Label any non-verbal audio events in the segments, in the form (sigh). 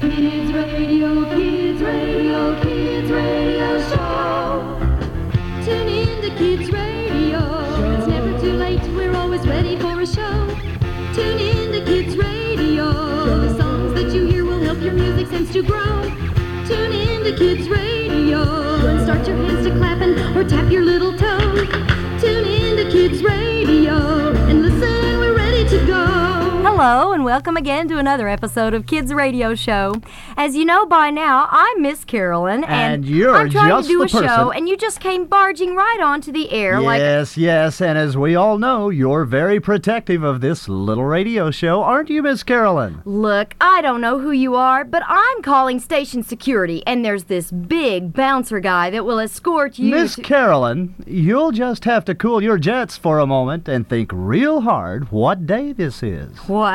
Kids Radio, Kids Radio, Kids Radio Show. Tune in to Kids Radio. It's never too late, we're always ready for a show. Tune in to Kids Radio. The songs that you hear will help your music sense to grow. Tune in to Kids Radio and start your hands to clapping or tap your little toe. Tune in to Kids Radio Hello, and welcome again to another episode of Kids Radio Show. As you know by now, I'm Miss Carolyn, and, And you're I'm trying to do a show, and you just came barging right onto the air like Yes, yes, and as we all know, you're very protective of this little radio show, aren't you, Miss Carolyn? Look, I don't know who you are, but I'm calling station security, and there's this big bouncer guy that will escort you. Miss to- Carolyn, you'll just have to cool your jets for a moment and think real hard what day this is. what?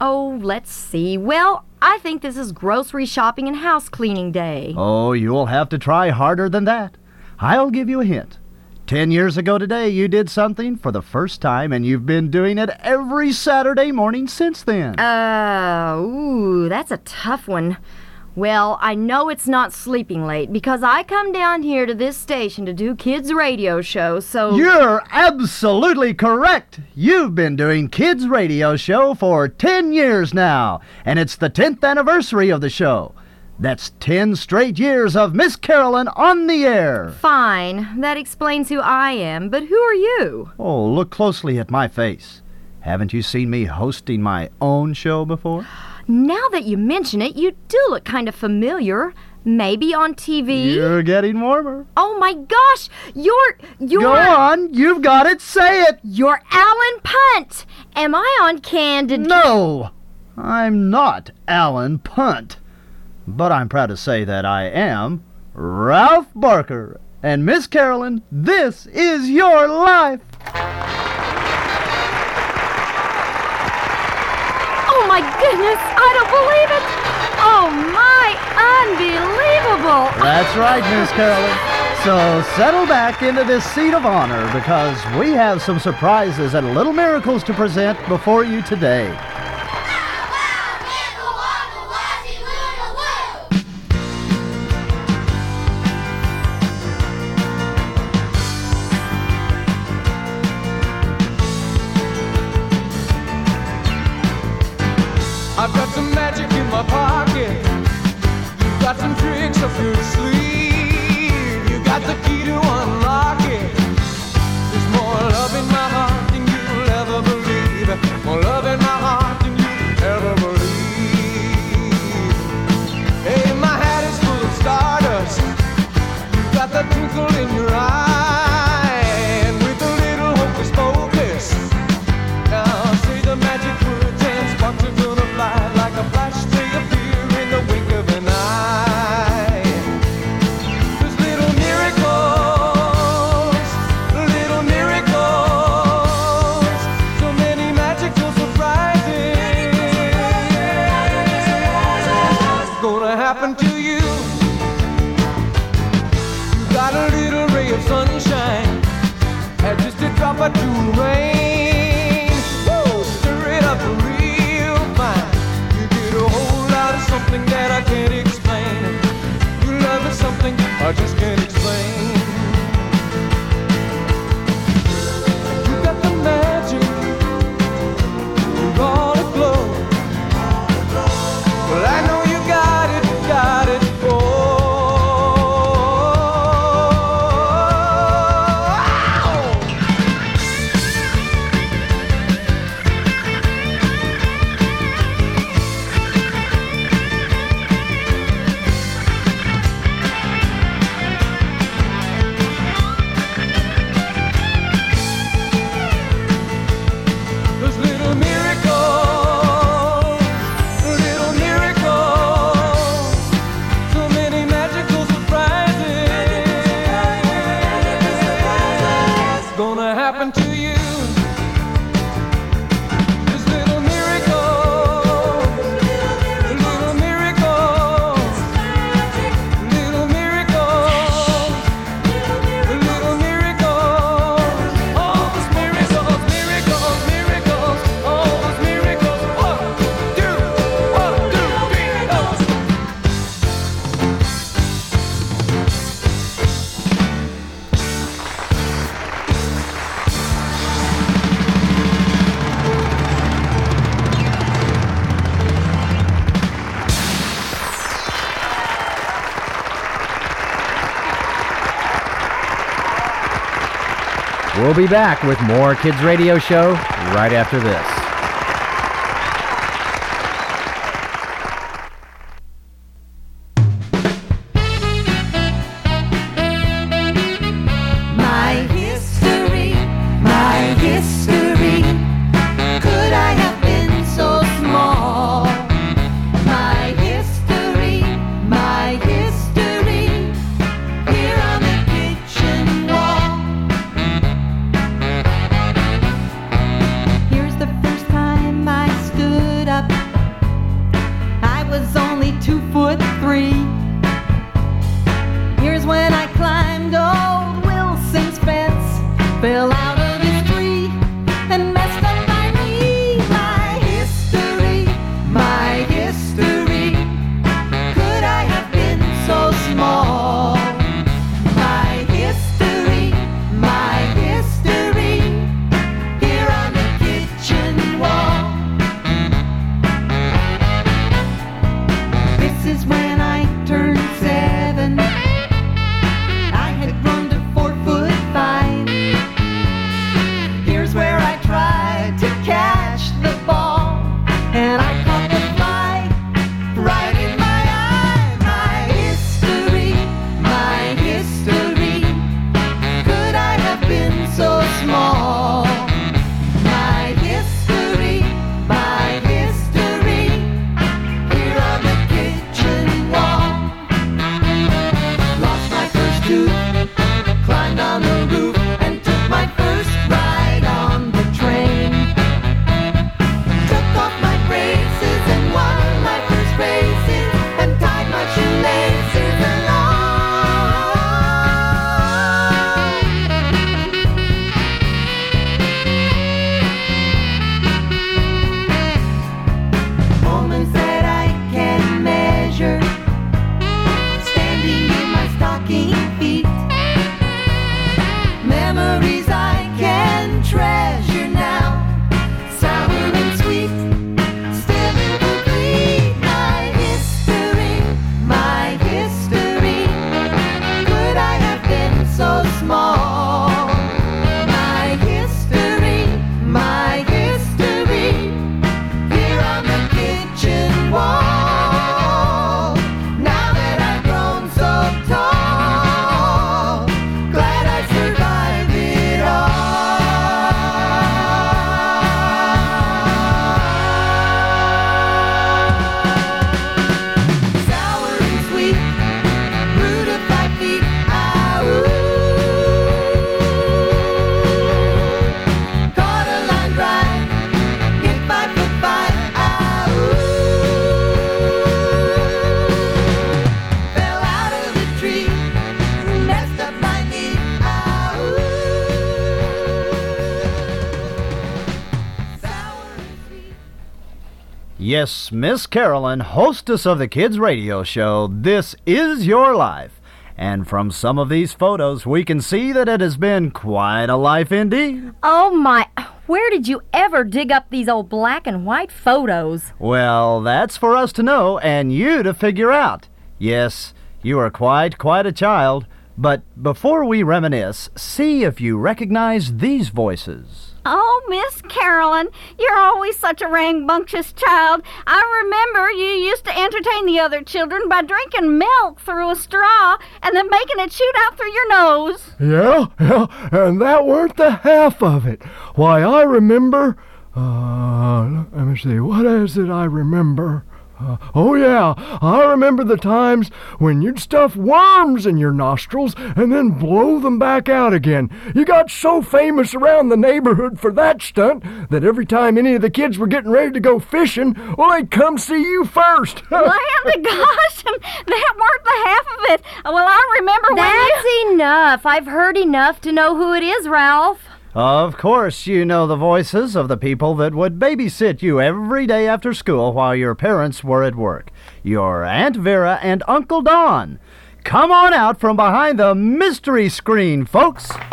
Oh, let's see. Well, I think this is grocery shopping and house cleaning day. Oh, you'll have to try harder than that. I'll give you a hint. Ten years ago today, you did something for the first time, and you've been doing it every Saturday morning since then. Uh, ooh, that's a tough one. Well, I know it's not sleeping late because I come down here to this station to do kids' radio show, so. You're absolutely correct. You've been doing Kids Radio Show for 10 years now, and it's the 10th anniversary of the show. That's 10 straight years of Miss Carolyn on the air. Fine, that explains who I am, but who are you? Oh, look closely at my face. Haven't you seen me hosting my own show before? Now that you mention it, you do look kind of familiar. Maybe on TV? You're getting warmer. Oh my gosh! You're. You're. Go on, you've got it, say it. You're Alan Punt! Am I on Candid? No, I'm not Alan Punt. But I'm proud to say that I am Ralph Barker. And Miss Carolyn, this is your life. My goodness, I don't believe it! Oh my, unbelievable! That's right, Miss Carolyn. So settle back into this seat of honor because we have some surprises and little miracles to present before you today. The key to of rain. Be back with more Kids Radio Show right after this. Yes, Miss Carolyn, hostess of the Kids Radio Show, this is your life. And from some of these photos, we can see that it has been quite a life indeed. Oh my, where did you ever dig up these old black and white photos? Well, that's for us to know and you to figure out. Yes, you are quite, quite a child. But before we reminisce, see if you recognize these voices. Oh, Miss Carolyn, you're always such a rambunctious child. I remember you used to entertain the other children by drinking milk through a straw and then making it shoot out through your nose. Yeah, yeah, and that weren't the half of it. Why, I remember. Uh, let me see, what is it I remember? Uh, oh, yeah, I remember the times when you'd stuff worms in your nostrils and then blow them back out again. You got so famous around the neighborhood for that stunt that every time any of the kids were getting ready to go fishing, well, they'd come see you first. (laughs) Land of gosh, that weren't the half of it. Well, I remember when you... That's enough. I've heard enough to know who it is, Ralph. Of course, you know the voices of the people that would babysit you every day after school while your parents were at work. Your Aunt Vera and Uncle Don. Come on out from behind the mystery screen, folks. Auntie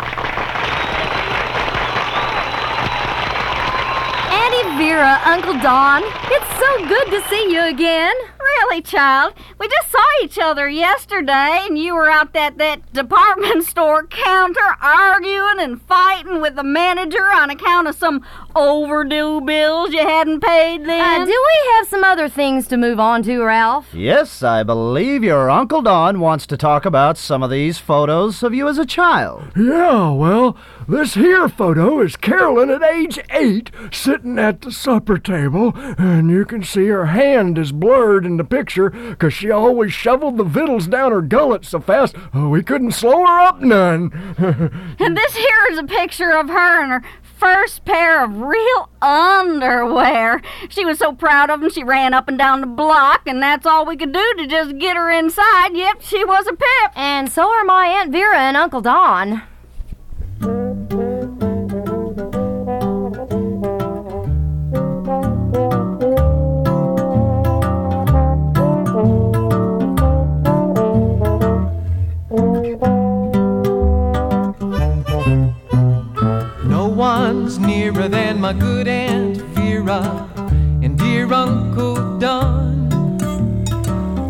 Vera, Uncle Don, it's so good to see you again. really, child. We just saw each other yesterday, and you were out at that department (laughs) store counter arguing and fighting with the manager on account of some overdue bills you hadn't paid Uh, then. do we have some other things to move on to, Ralph? Yes, I believe your Uncle Don wants to talk about some of these photos of you as a child. Yeah, well, this here photo is Carolyn at age eight sitting at the supper table, and you can see her hand is blurred in the picture 'cause she always shoveled the victuals down her gullet so fast uh, we couldn't slow her up none. (laughs) And this here is a picture of her in her first pair of real underwear. She was so proud of them, she ran up and down the block, and that's all we could do to just get her inside. Yep, she was a pip. And so are my Aunt Vera and Uncle Don.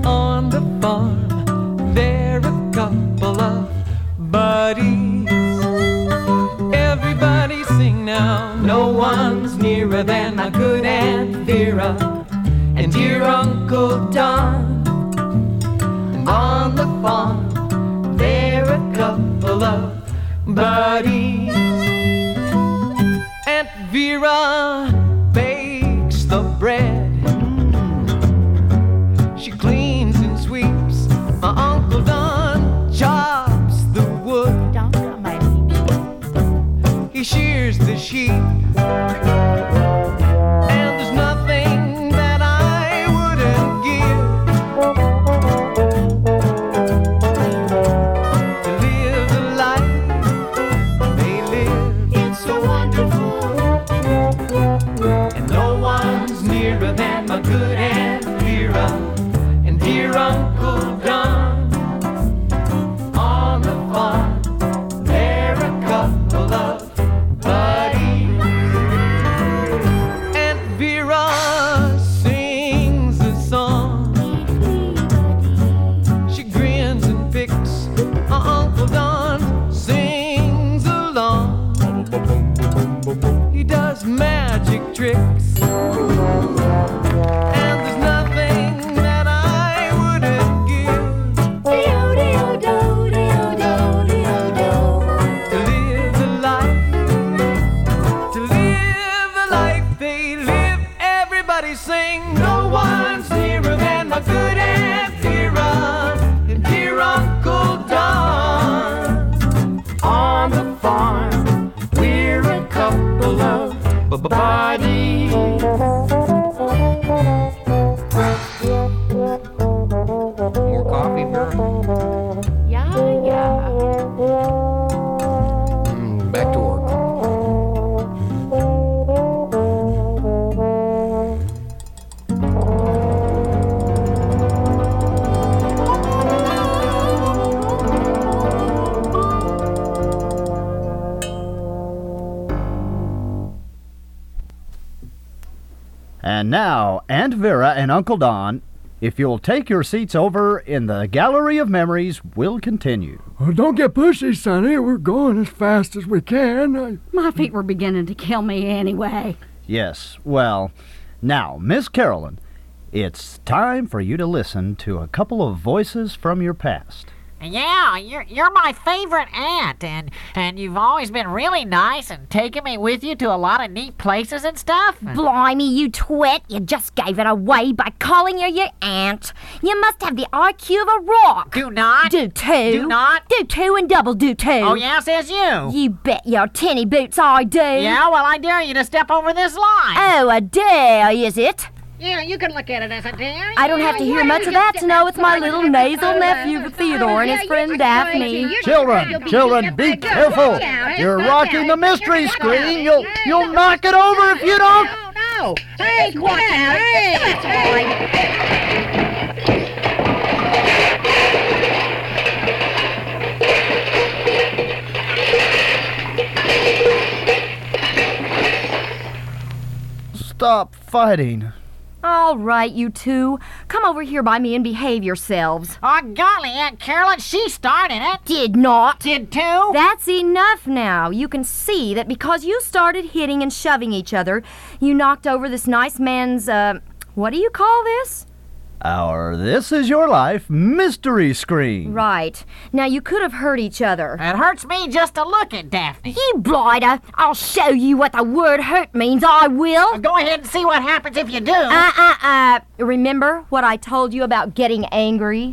On the farm, they're a couple of buddies. Everybody sing now. No one's nearer than my good Aunt Vera and dear Uncle Don. And on the farm, they're a couple of buddies. Aunt Vera shears the sheep. Uncle Don, if you'll take your seats over in the Gallery of Memories, we'll continue. Oh, don't get pushy, Sonny. We're going as fast as we can. I- My feet were beginning to kill me anyway. Yes, well, now, Miss Carolyn, it's time for you to listen to a couple of voices from your past. Yeah, you're you're my favorite aunt, and and you've always been really nice and taken me with you to a lot of neat places and stuff. Blimey, you twit! You just gave it away by calling her your aunt. You must have the IQ of a rock. Do not. Do two. Do not. Do two and double do two. Oh yeah, says you. You bet your tinny boots I do. Yeah, well I dare you to step over this line. Oh, a dare, is it? Yeah, you can look at it as a dare. I don't have to hear much of that to know it's my little nasal nephew Theodore and his friend Daphne. Children, children, be careful! You're rocking the mystery screen. You'll you'll knock it over if you don't. no. Hey, quiet. Hey. Stop fighting. All right, you two. Come over here by me and behave yourselves. Oh, golly, Aunt Carolyn, she started it. Did not. Did too? That's enough now. You can see that because you started hitting and shoving each other, you knocked over this nice man's, uh, what do you call this? Our This Is Your Life mystery screen. Right. Now, you could have hurt each other. It hurts me just to look at Daphne. You blighter! I'll show you what the word hurt means, I will! Go ahead and see what happens if you do. Uh, uh, uh. Remember what I told you about getting angry?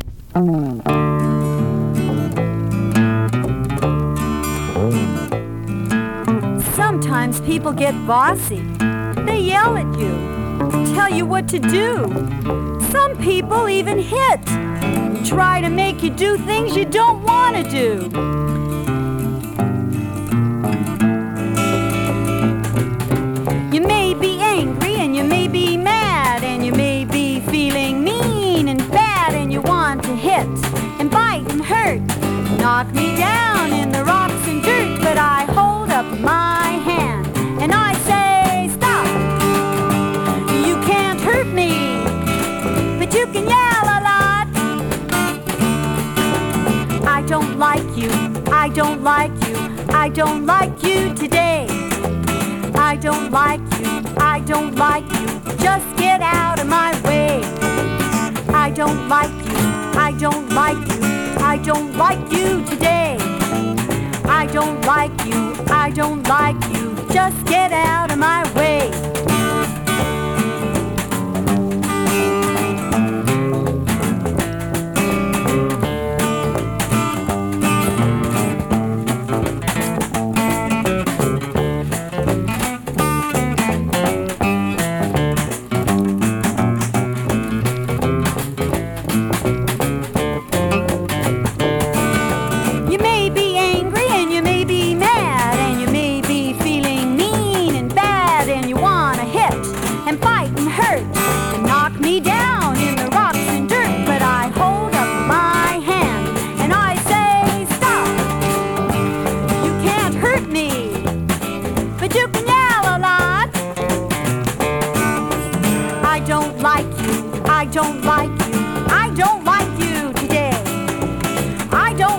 Sometimes people get bossy. They yell at you, tell you what to do. Some people even hit, try to make you do things you don't want to do. You may be angry and you may be mad and you may be feeling mean and bad and you want to hit and bite and hurt. Knock me down like you, I don't like you, I don't like you today. I don't like you, I don't like you, just get out of my way. I don't like you, I don't like you, I don't like you today. I don't like you, I don't like you, just get out of my way.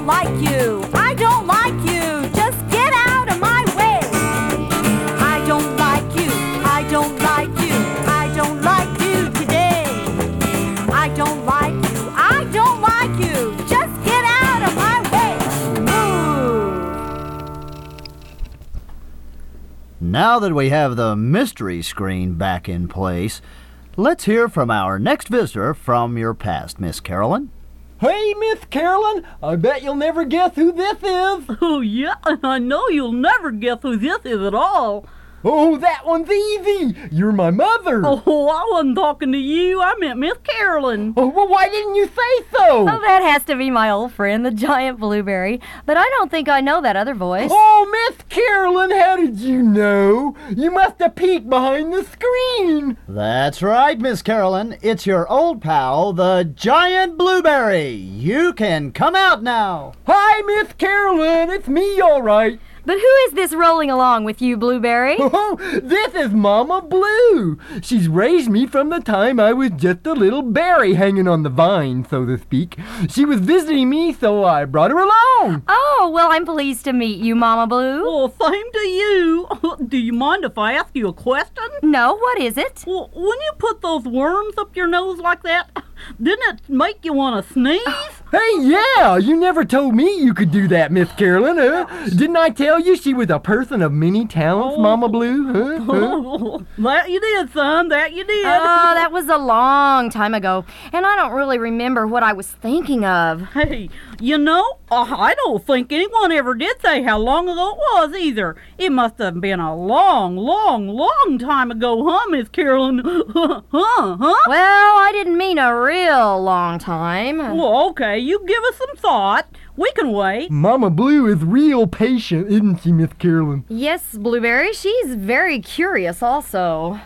Don't like you. I don't like you. Just get out of my way. I don't like you. I don't like you. I don't like you today. I don't like you. I don't like you. Just get out of my way. Move. Now that we have the mystery screen back in place, let's hear from our next visitor from your past, Miss Carolyn. Hey, Miss Carolyn, I bet you'll never guess who this is. (laughs) Oh, yeah, I know you'll never guess who this is at all. Oh, that one's easy. You're my mother. Oh, (laughs) I wasn't talking to you. I meant Miss Carolyn. Oh, well, why didn't you say so? Oh, that has to be my old friend, the giant blueberry. But I don't think I know that other voice. Oh, Miss Carolyn, how did you know? You must have peeked behind the screen. That's right, Miss Carolyn. It's your old pal, the giant blueberry. You can come out now. Hi, Miss Carolyn. It's me, all right. But who is this rolling along with you, Blueberry? (laughs) Oh, this is Mama Blue. She's raised me from the time I was just a little berry hanging on the vine, so to speak. She was visiting me, so I brought her along. Oh, well, I'm pleased to meet you, Mama Blue. Well, same to you. (laughs) Do you mind if I ask you a question? No, what is it? Well, when you put those worms up your nose like that, (laughs) didn't it make you want to sneeze? (gasps) Hey, yeah, you never told me you could do that, Miss Carolyn, huh? Didn't I tell you she was a person of many talents, Mama Blue, huh? huh? (laughs) that you did, son. That you did. Oh, that was a long time ago, and I don't really remember what I was thinking of. Hey, you know, uh, I don't think anyone ever did say how long ago it was either. It must have been a long, long, long time ago, huh, Miss Carolyn? (laughs) huh, huh? Well, I didn't mean a real long time. Well, okay, you give us some thought. We can wait. Mama Blue is real patient, isn't she, Miss Carolyn? Yes, Blueberry, she's very curious also.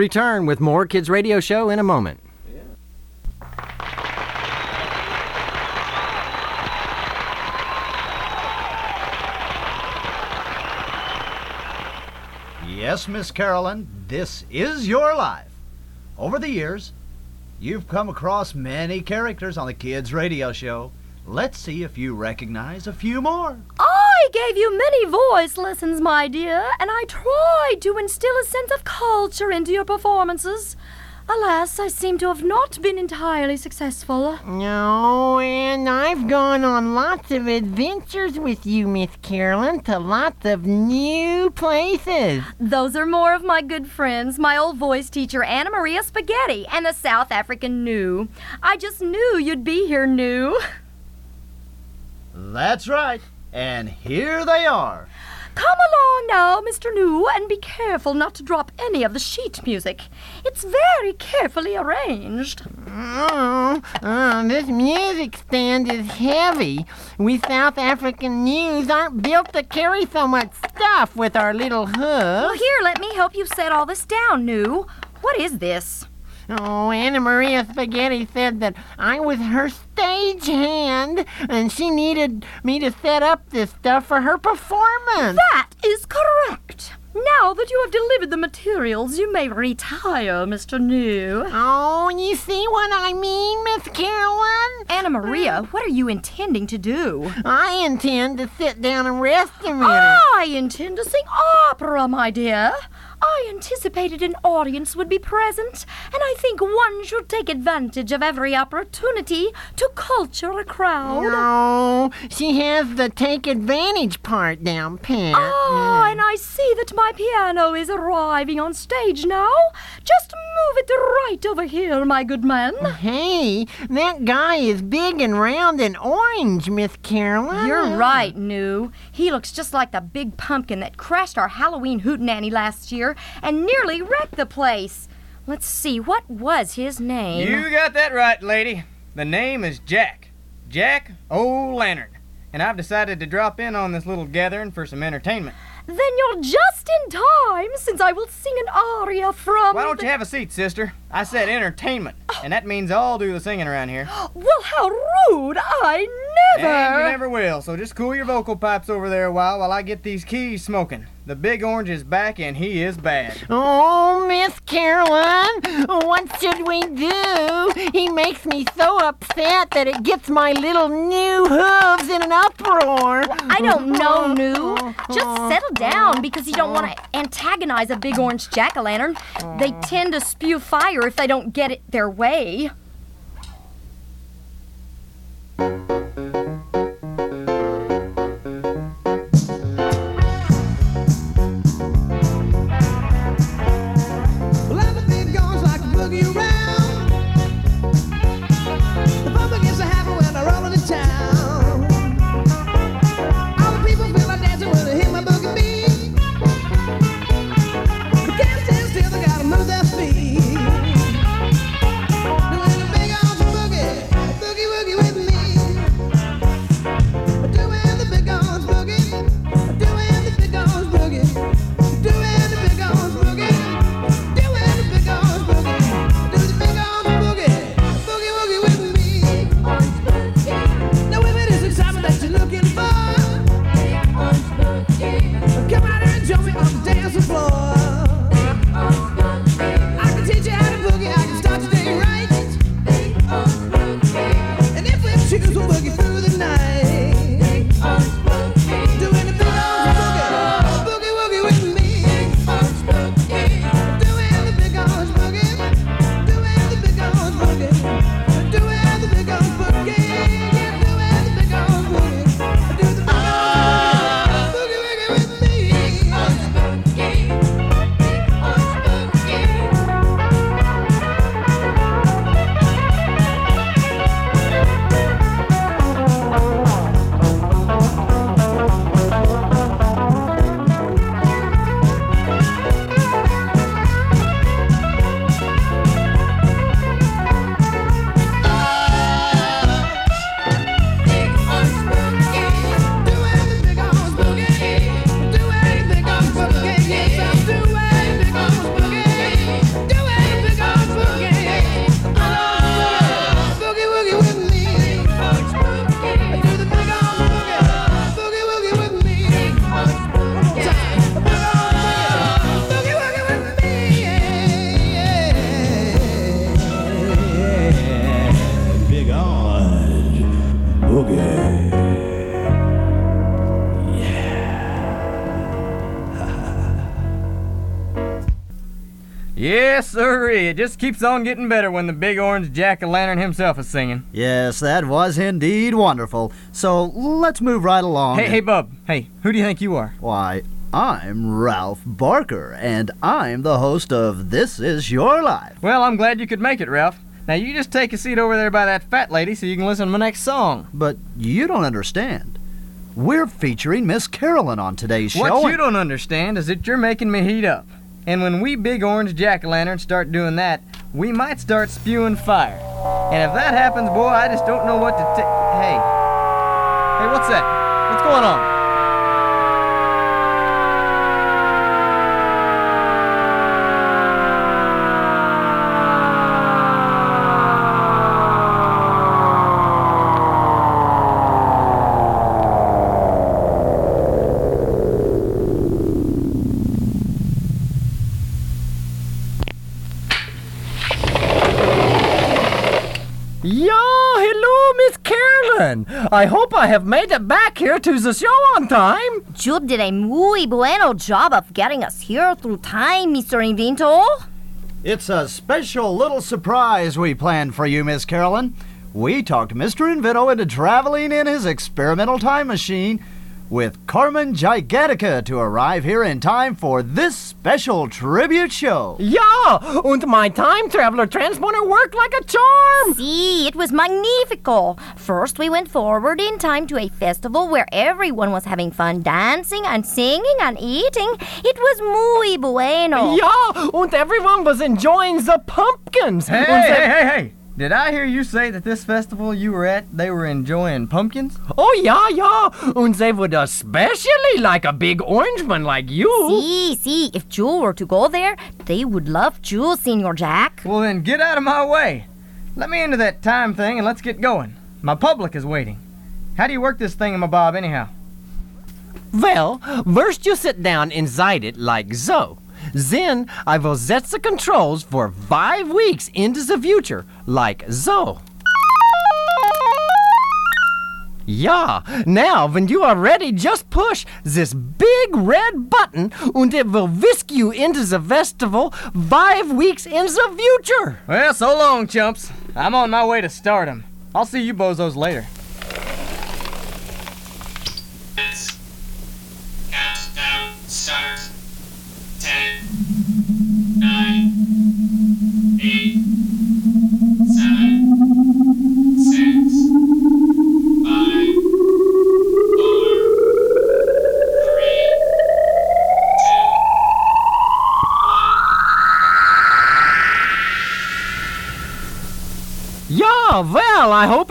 Return with more Kids Radio Show in a moment. Yes, Miss Carolyn, this is your life. Over the years, you've come across many characters on the Kids Radio Show. Let's see if you recognize a few more. I gave you many voice lessons, my dear, and I tried to instill a sense of culture into your performances. Alas, I seem to have not been entirely successful. No, and I've gone on lots of adventures with you, Miss Carolyn, to lots of new places. Those are more of my good friends, my old voice teacher Anna Maria Spaghetti and the South African Gnu. I just knew you'd be here, Gnu. (laughs) That's right. And here they are. Come along now, Mr. Gnu, and be careful not to drop any of the sheet music. It's very carefully arranged. Oh, oh, this music stand is heavy. We South African gnus aren't built to carry so much stuff with our little hooves. Well, hooves. here, let me help you set all this down, Gnu. What is this? Oh, Anna Maria Spaghetti said that I was her stage hand, and she needed me to set up this stuff for her performance. That is correct. Now that you have delivered the materials, you may retire, Mr. Gnu. Oh, you see what I mean, Miss Carolyn? Anna Maria, what are you intending to do? I intend to sit down and rest a minute. I intend to sing opera, my dear. I anticipated an audience would be present, and I think one should take advantage of every opportunity to culture a crowd. No, she has the take advantage part down pat. Ah, and I see that my piano is arriving on stage now. Just move it right over here, my good man. Hey, that guy is big and round and orange, Miss Carolyn. You're right, Gnu. He looks just like the big pumpkin that crashed our Halloween hootenanny last year and nearly wrecked the place. Let's see, what was his name? You got that right, lady. The name is Jack. Jack O'Lantern. And I've decided to drop in on this little gathering for some entertainment. Then you're just in time, since I will sing an aria from. Why don't the- you have a seat, sister? I said entertainment. (gasps) And that means I'll do the singing around here. (gasps) Well, how rude! I never. And you never will, so just cool your vocal pipes over there a while while I get these keys smoking. The big orange is back and he is bad. Oh, Miss Caroline, what should we do? He makes me so upset that it gets my little gnu hooves in an uproar. I don't know, Gnu. Just settle down because you don't want to antagonize a big orange jack o' lantern. They tend to spew fire if they don't get it their way. It just keeps on getting better when the big orange jack o' lantern himself is singing. Yes, that was indeed wonderful. So let's move right along. Hey, and- hey, Bub. Hey, who do you think you are? Why, I'm Ralph Barker, and I'm the host of This Is Your Life. Well, I'm glad you could make it, Ralph. Now you just take a seat over there by that fat lady so you can listen to my next song. But you don't understand. We're featuring Miss Carolyn on today's show. What you don't understand is that you're making me heat up. And when we big orange jack o' lanterns start doing that, we might start spewing fire. And if that happens, boy, I just don't know what to take. Hey. Hey, what's that? What's going on? I hope I have made it back here to the show on time. You did a muy bueno job of getting us here through time, Mr. Invento. It's a special little surprise we planned for you, Miss Carolyn. We talked Mr. Invento into traveling in his experimental time machine with Carmen Gigantica to arrive here in time for this special tribute show. Yeah, und my time traveler transporter worked like a charm. See, it was magnifico. First, we went forward in time to a festival where everyone was having fun dancing and singing and eating. It was muy bueno. Yeah, und everyone was enjoying the pumpkins. Hey, Und hey, hey, hey! Did I hear you say that this festival you were at, they were enjoying pumpkins? Oh, yeah, yeah. Und they would especially like a big orange one like you. See, see, if Jewel were to go there, they would love Jewel, Senor Jack. Well, then get out of my way. Let me into that time thing and let's get going. My public is waiting. How do you work this thing in my bob, anyhow? Well, first you sit down inside it like so. Then I will set the controls for five weeks into the future, like so. Yeah, now when you are ready, just push this big red button and it will whisk you into the festival five weeks in the future. Well, so long, chumps. I'm on my way to stardom. I'll see you bozos later.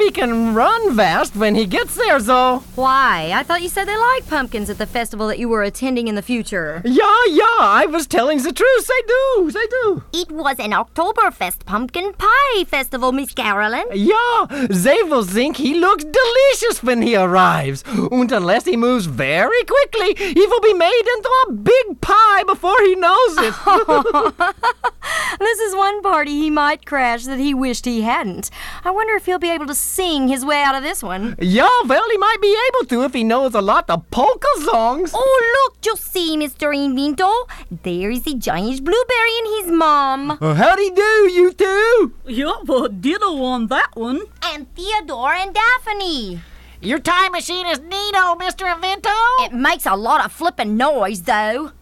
He can run fast when he gets there, though. Why? I thought you said they like pumpkins at the festival that you were attending in the future. Yeah, yeah, I was telling the truth. They do, they do. It was an Oktoberfest pumpkin pie festival, Miss Carolyn. Yeah, they will think he looks delicious when he arrives. And unless he moves very quickly, he will be made into a big pie before he knows it. (laughs) (laughs) This is one party he might crash that he wished he hadn't. I wonder if he'll be able to sing his way out of this one. yeah, well, he might be able to if he knows a lot of polka songs. Oh, look, you see, Mr. Invento. There's the giant blueberry and his mom. Uh, howdy do, you two. Yup, a ditto on that one. And Theodore and Daphne. Your time machine is neato, Mr. Invento. It makes a lot of flippin' noise, though.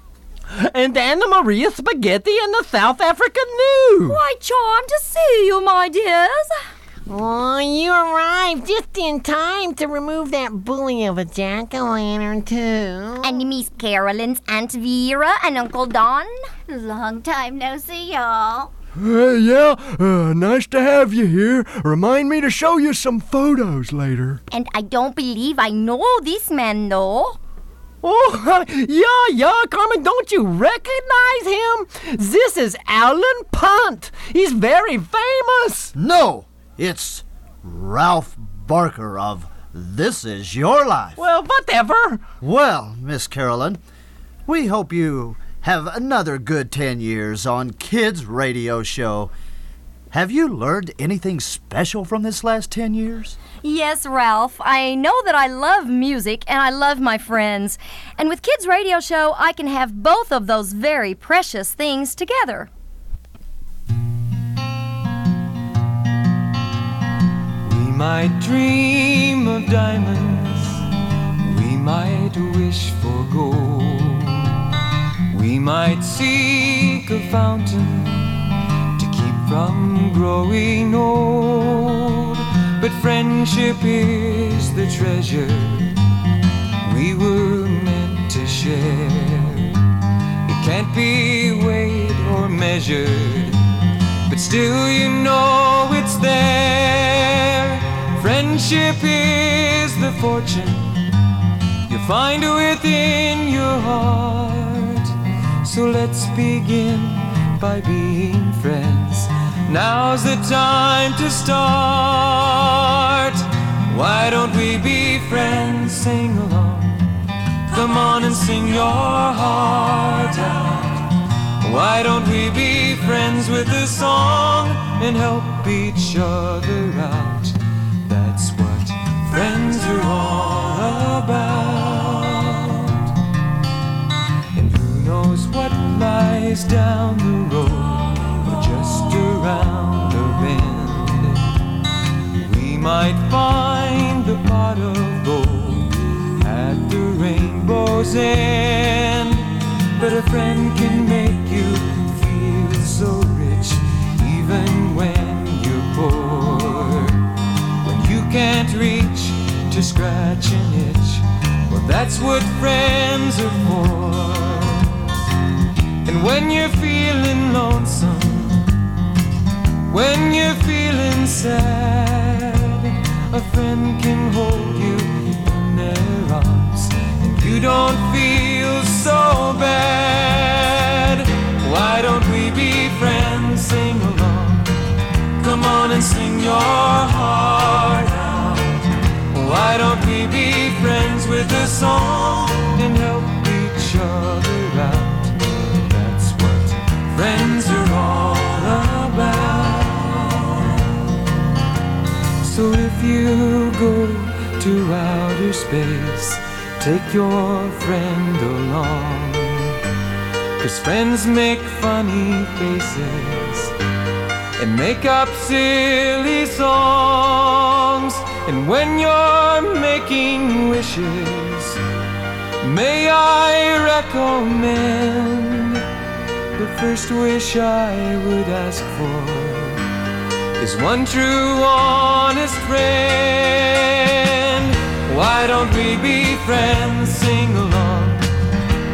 And Anna Maria Spaghetti and the South African Gnu. Why, charmed to see you, my dears. Oh, you arrived just in time to remove that bully of a jack-o'-lantern, too. And Miss Carolyn's Aunt Vera and Uncle Don. Long time no see, y'all. Uh, yeah, uh, nice to have you here. Remind me to show you some photos later. And I don't believe I know this man, though. Oh, (laughs) yeah, yeah, Carmen, don't you recognize him? This is Allen Funt. He's very famous. No, it's Ralph Barker of This Is Your Life. Well, whatever. Well, Miss Carolyn, we hope you have another good 10 years on Kids Radio Show. Have you learned anything special from this last 10 years? Yes, Ralph. I know that I love music and I love my friends. And with Kids Radio Show, I can have both of those very precious things together. Might dream of diamonds, we might wish for gold. We might seek a fountain to keep from growing old. But friendship is the treasure we were meant to share. It can't be weighed or measured, but still you know it's there. Friendship is the fortune you find within your heart. So let's begin by being friends. Now's the time to start. Why don't we be friends? Sing along. Come on and sing your heart out. Why don't we be friends with a song and help each other out? That's what friends are all about. And who knows what lies down the road or just around the bend? We might find the pot of gold at the rainbow's end. But a friend can make to scratch an itch, well, that's what friends are for. And when you're feeling lonesome, when you're feeling sad, a friend can hold you in their arms, and you don't feel so bad. Why don't we be friends? Sing along. Come on and sing your heart. Why don't we be friends with a song and help each other out? That's what friends are all about. So if you go to outer space, take your friend along. Cause friends make funny faces and make up silly songs. And when you're making wishes, may I recommend the first wish I would ask for is one true, honest friend. Why don't we be friends? Sing along.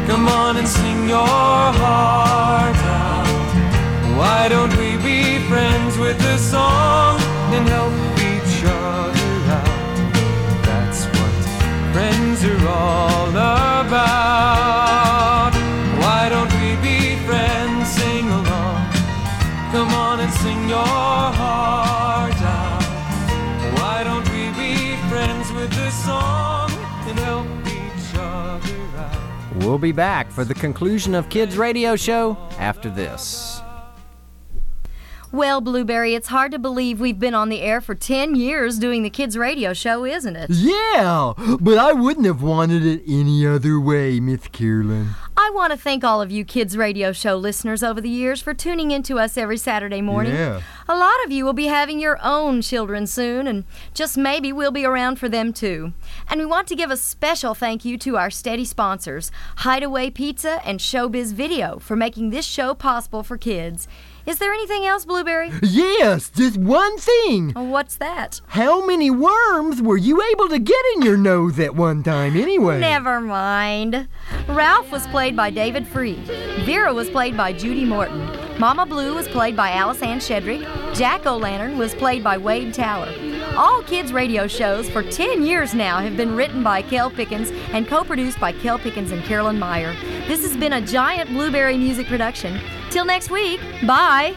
Come on and sing your heart out. Why don't we be friends with a song and help are all about. Why don't we be friends? Sing along. Come on and sing your heart out. Why don't we be friends with a song and help each other out? We'll be back for the conclusion of Kids Radio Show after this. Well, Blueberry, it's hard to believe we've been on the air for 10 years doing the kids' radio show, isn't it? Yeah, but I wouldn't have wanted it any other way, Miss Carolyn. I want to thank all of you kids' radio show listeners over the years for tuning in to us every Saturday morning. Yeah. A lot of you will be having your own children soon, and just maybe we'll be around for them too. And we want to give a special thank you to our steady sponsors, Hideaway Pizza and Showbiz Video, for making this show possible for kids. Is there anything else, Blueberry? Yes, just one thing. Oh, What's that? How many worms were you able to get in your nose at one time anyway? Never mind. Ralph was played by David Free. Vera was played by Judy Morton. Mama Blue was played by Alice Ann Shedrick. Jack O'Lantern was played by Wade Tower. All kids' radio shows for 10 years now have been written by Kel Pickens and co produced by Kel Pickens and Carolyn Meyer. This has been a giant Blueberry music production. Till next week, bye.